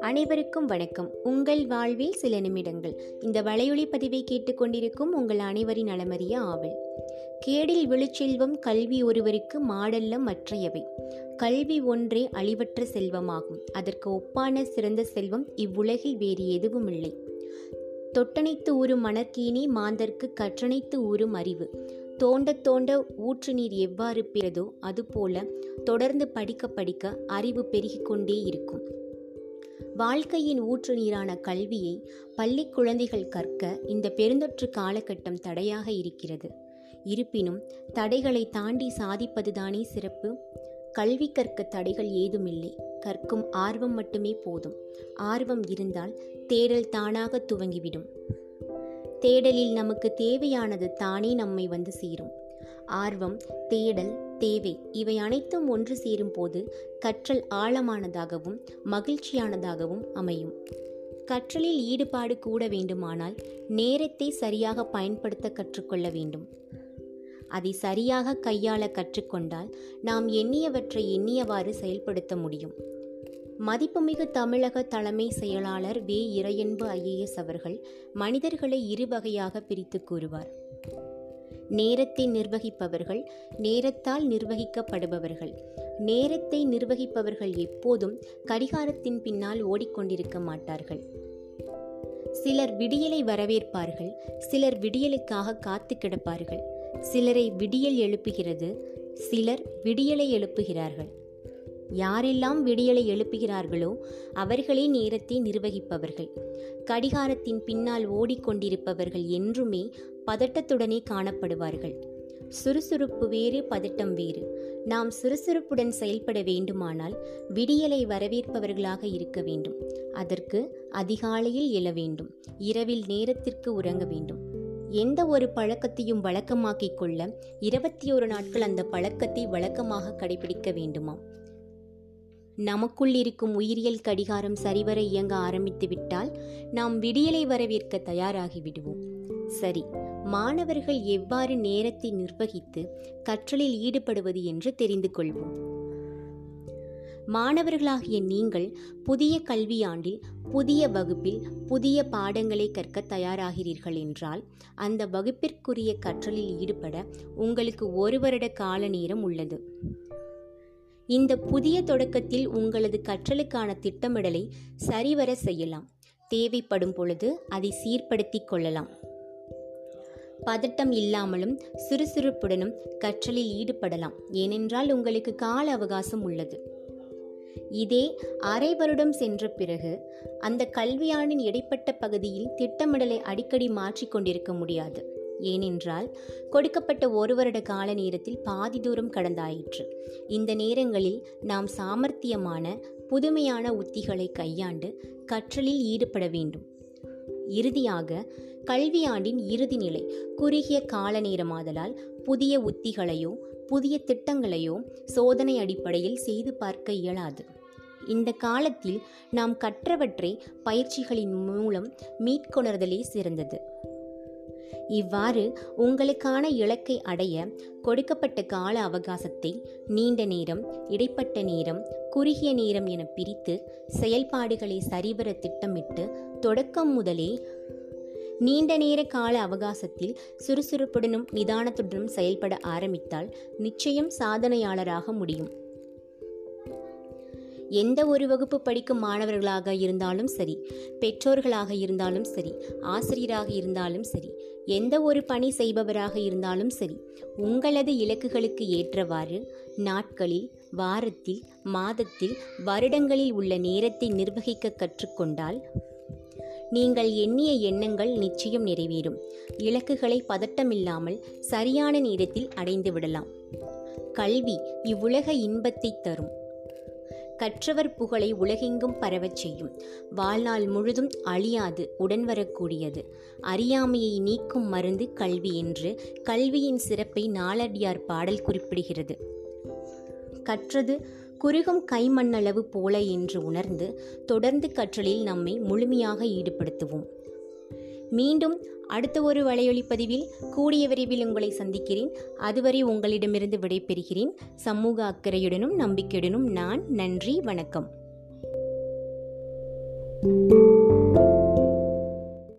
அனைவருக்கும் வணக்கம். உங்கள் வாழ்வில் சில நிமிடங்கள். இந்த வலையொலி பதிவை கேட்டுக்கொண்டிருக்கும் உங்கள் அனைவரின் நலமறிய ஆவல். கேடில் விழுச்செல்வம் கல்வி ஒருவருக்கு மாடல்ல மற்றையவை. கல்வி ஒன்றே அழிவற்ற செல்வமாகும். அதற்கு ஒப்பான சிறந்த செல்வம் இவ்வுலகில் வேறு எதுவும் இல்லை தொட்டணைத்து ஊறும் மணற்கீனி மாந்தர்க்கு கற்றணைத்து ஊறும் அறிவு. தோண்ட தோண்ட ஊற்று நீர் எவ்வாறு பெறதோ அதுபோல தொடர்ந்து படிக்க படிக்க அறிவு பெருகிக்கொண்டே இருக்கும். வாழ்க்கையின் ஊற்று நீரான கல்வியை பள்ளி குழந்தைகள் கற்க இந்த பெருந்தொற்று காலகட்டம் தடையாக இருக்கிறது. இருப்பினும் தடைகளை தாண்டி சாதிப்பதுதானே சிறப்பு. கல்வி கற்க தடைகள் ஏதுமில்லை. கற்கும் ஆர்வம் மட்டுமே போதும். ஆர்வம் இருந்தால் தேடல் தானாக துவங்கிவிடும். தேடலில் நமக்கு தேவையானது தானே நம்மை வந்து சேரும். ஆர்வம் தேடல் தேவை இவை அனைத்தும் ஒன்று சேரும் போது கற்றல் ஆழமானதாகவும் மகிழ்ச்சியானதாகவும் அமையும். கற்றலில் ஈடுபாடு கூட வேண்டுமானால் நேரத்தை சரியாக பயன்படுத்த கற்றுக்கொள்ள வேண்டும். அதை சரியாக கையாள கற்றுக்கொண்டால் நாம் எண்ணியவற்றை எண்ணியவாறு செயல்படுத்த முடியும். மதிப்புமிகு தமிழக தலைமை செயலாளர் வே. இறையன்பு ஐஏஎஸ் அவர்கள் மனிதர்களை இரு வகையாக பிரித்து கூறுவார். நேரத்தை நிர்வகிப்பவர்கள் நேரத்தால் நிர்வகிக்கப்படுபவர்கள். நேரத்தை நிர்வகிப்பவர்கள் எப்போதும் கடிகாரத்தின் பின்னால் ஓடிக்கொண்டிருக்க மாட்டார்கள். சிலர் விடியலை வரவேற்பார்கள் சிலர் விடியலுக்காக காத்து கிடப்பார்கள். சிலரை விடியல் எழுப்புகிறது சிலர் விடியலை எழுப்புகிறார்கள். யாரெல்லாம் விடியலை எழுப்புகிறார்களோ அவர்களே நேரத்தை நிர்வகிப்பவர்கள். கடிகாரத்தின் பின்னால் ஓடிக்கொண்டிருப்பவர்கள் என்றுமே பதட்டத்துடனே காணப்படுவார்கள். சுறுசுறுப்பு வேறு பதட்டம் வேறு. நாம் சுறுசுறுப்புடன் செயல்பட வேண்டுமானால் விடியலை வரவேற்பவர்களாக இருக்க வேண்டும். அதற்கு அதிகாலையில் எழ வேண்டும். இரவில் நேரத்திற்கு உறங்க வேண்டும். எந்த ஒரு பழக்கத்தையும் வழக்கமாக்கிக் கொள்ள இருபத்தி ஒரு நாட்கள் அந்த பழக்கத்தை வழக்கமாக கடைபிடிக்க வேண்டுமாம். நமக்குள் இருக்கும் உயிரியல் கடிகாரம் சரிவர இயங்க ஆரம்பித்துவிட்டால் நாம் விடியலை வரவேற்க தயாராகிவிடுவோம். சரி மாணவர்கள் எவ்வாறு நேரத்தை நிர்வகித்து கற்றலில் ஈடுபடுவது என்று தெரிந்து கொள்வோம். மாணவர்களாகிய நீங்கள் புதிய கல்வியாண்டில் புதிய வகுப்பில் புதிய பாடங்களை கற்க தயாராகிறீர்கள் என்றால் அந்த வகுப்பிற்குரிய கற்றலில் ஈடுபட உங்களுக்கு ஒரு வருட கால நேரம் உள்ளது. இந்த புதிய தொடக்கத்தில் உங்களது கற்றலுக்கான திட்டமிடலை சரிவர செய்யலாம். தேவைப்படும் பொழுது அதை சீர்படுத்தி கொள்ளலாம். பதட்டம் இல்லாமலும் சுறுசுறுப்புடனும் கற்றலில் ஈடுபடலாம். ஏனென்றால் உங்களுக்கு கால அவகாசம் உள்ளது. இதே அரை வருடம் சென்ற பிறகு அந்த கல்வியாண்டின் இடைப்பட்ட பகுதியில் திட்டமிடலை அடிக்கடி மாற்றிக்கொண்டிருக்க முடியாது. ஏனென்றால் கொடுக்கப்பட்ட ஒரு வருட கால நேரத்தில் பாதி தூரம் கடந்தாயிற்று. இந்த நேரங்களில் நாம் சாமர்த்தியமான புதுமையான உத்திகளை கையாண்டு கற்றலில் ஈடுபட வேண்டும். இறுதியாக கல்வியாண்டின் இறுதி நிலை குறுகிய கால நேரமாதலால் புதிய உத்திகளையோ புதிய திட்டங்களையோ சோதனை அடிப்படையில் செய்து பார்க்க இயலாது. இந்த காலத்தில் நாம் கற்றவற்றை பயிற்சிகளின் மூலம் மீட்கொணர்தலே சிறந்தது. இவ்வாறு உங்களுக்கான இலக்கை அடைய கொடுக்கப்பட்ட கால அவகாசத்தை நீண்ட நேரம் இடைப்பட்ட நேரம் குறுகிய நேரம் என பிரித்து செயல்பாடுகளை சரிவர திட்டமிட்டு தொடக்கம் முதலே நீண்ட நேர கால அவகாசத்தில் சுறுசுறுப்புடனும் நிதானத்துடனும் செயல்பட ஆரம்பித்தால் நிச்சயம் சாதனையாளராக முடியும். எந்த ஒரு வகுப்பு படிக்கும் மாணவர்களாக இருந்தாலும் சரி பெற்றோர்களாக இருந்தாலும் சரி ஆசிரியராக இருந்தாலும் சரி எந்த ஒரு பணி செய்பவராக இருந்தாலும் சரி உங்களது இலக்குகளுக்கு ஏற்றவாறு நாட்களில் வாரத்தில் மாதத்தில் வருடங்களில் உள்ள நேரத்தை நிர்வகிக்க கற்றுக்கொண்டால் நீங்கள் எண்ணிய எண்ணங்கள் நிச்சயம் நிறைவேறும். இலக்குகளை பதட்டமில்லாமல் சரியான நேரத்தில் அடைந்து விடலாம் கல்வி இவ்வுலக இன்பத்தை தரும். கற்றவர் புகழை உலகெங்கும் பரவச் செய்யும். வாழ்நாள் முழுதும் அழியாது உடன் வரக்கூடியது. அறியாமையை நீக்கும் மருந்து கல்வி என்று கல்வியின் சிறப்பை நாளடியார் பாடல் குறிப்பிடுகிறது. கற்றது குறுகும் கைமண்ணளவு போல என்று உணர்ந்து தொடர்ந்து கற்றலில் நம்மை முழுமையாக ஈடுபடுத்துவோம். மீண்டும் அடுத்த ஒரு வலையொலி பதிவில் கூடிய விரைவில் உங்களை சந்திக்கிறேன். அதுவரை உங்களிடமிருந்து விடைபெறுகிறேன். சமூக அக்கறையுடனும் நம்பிக்கையுடனும் நான் நன்றி வணக்கம்.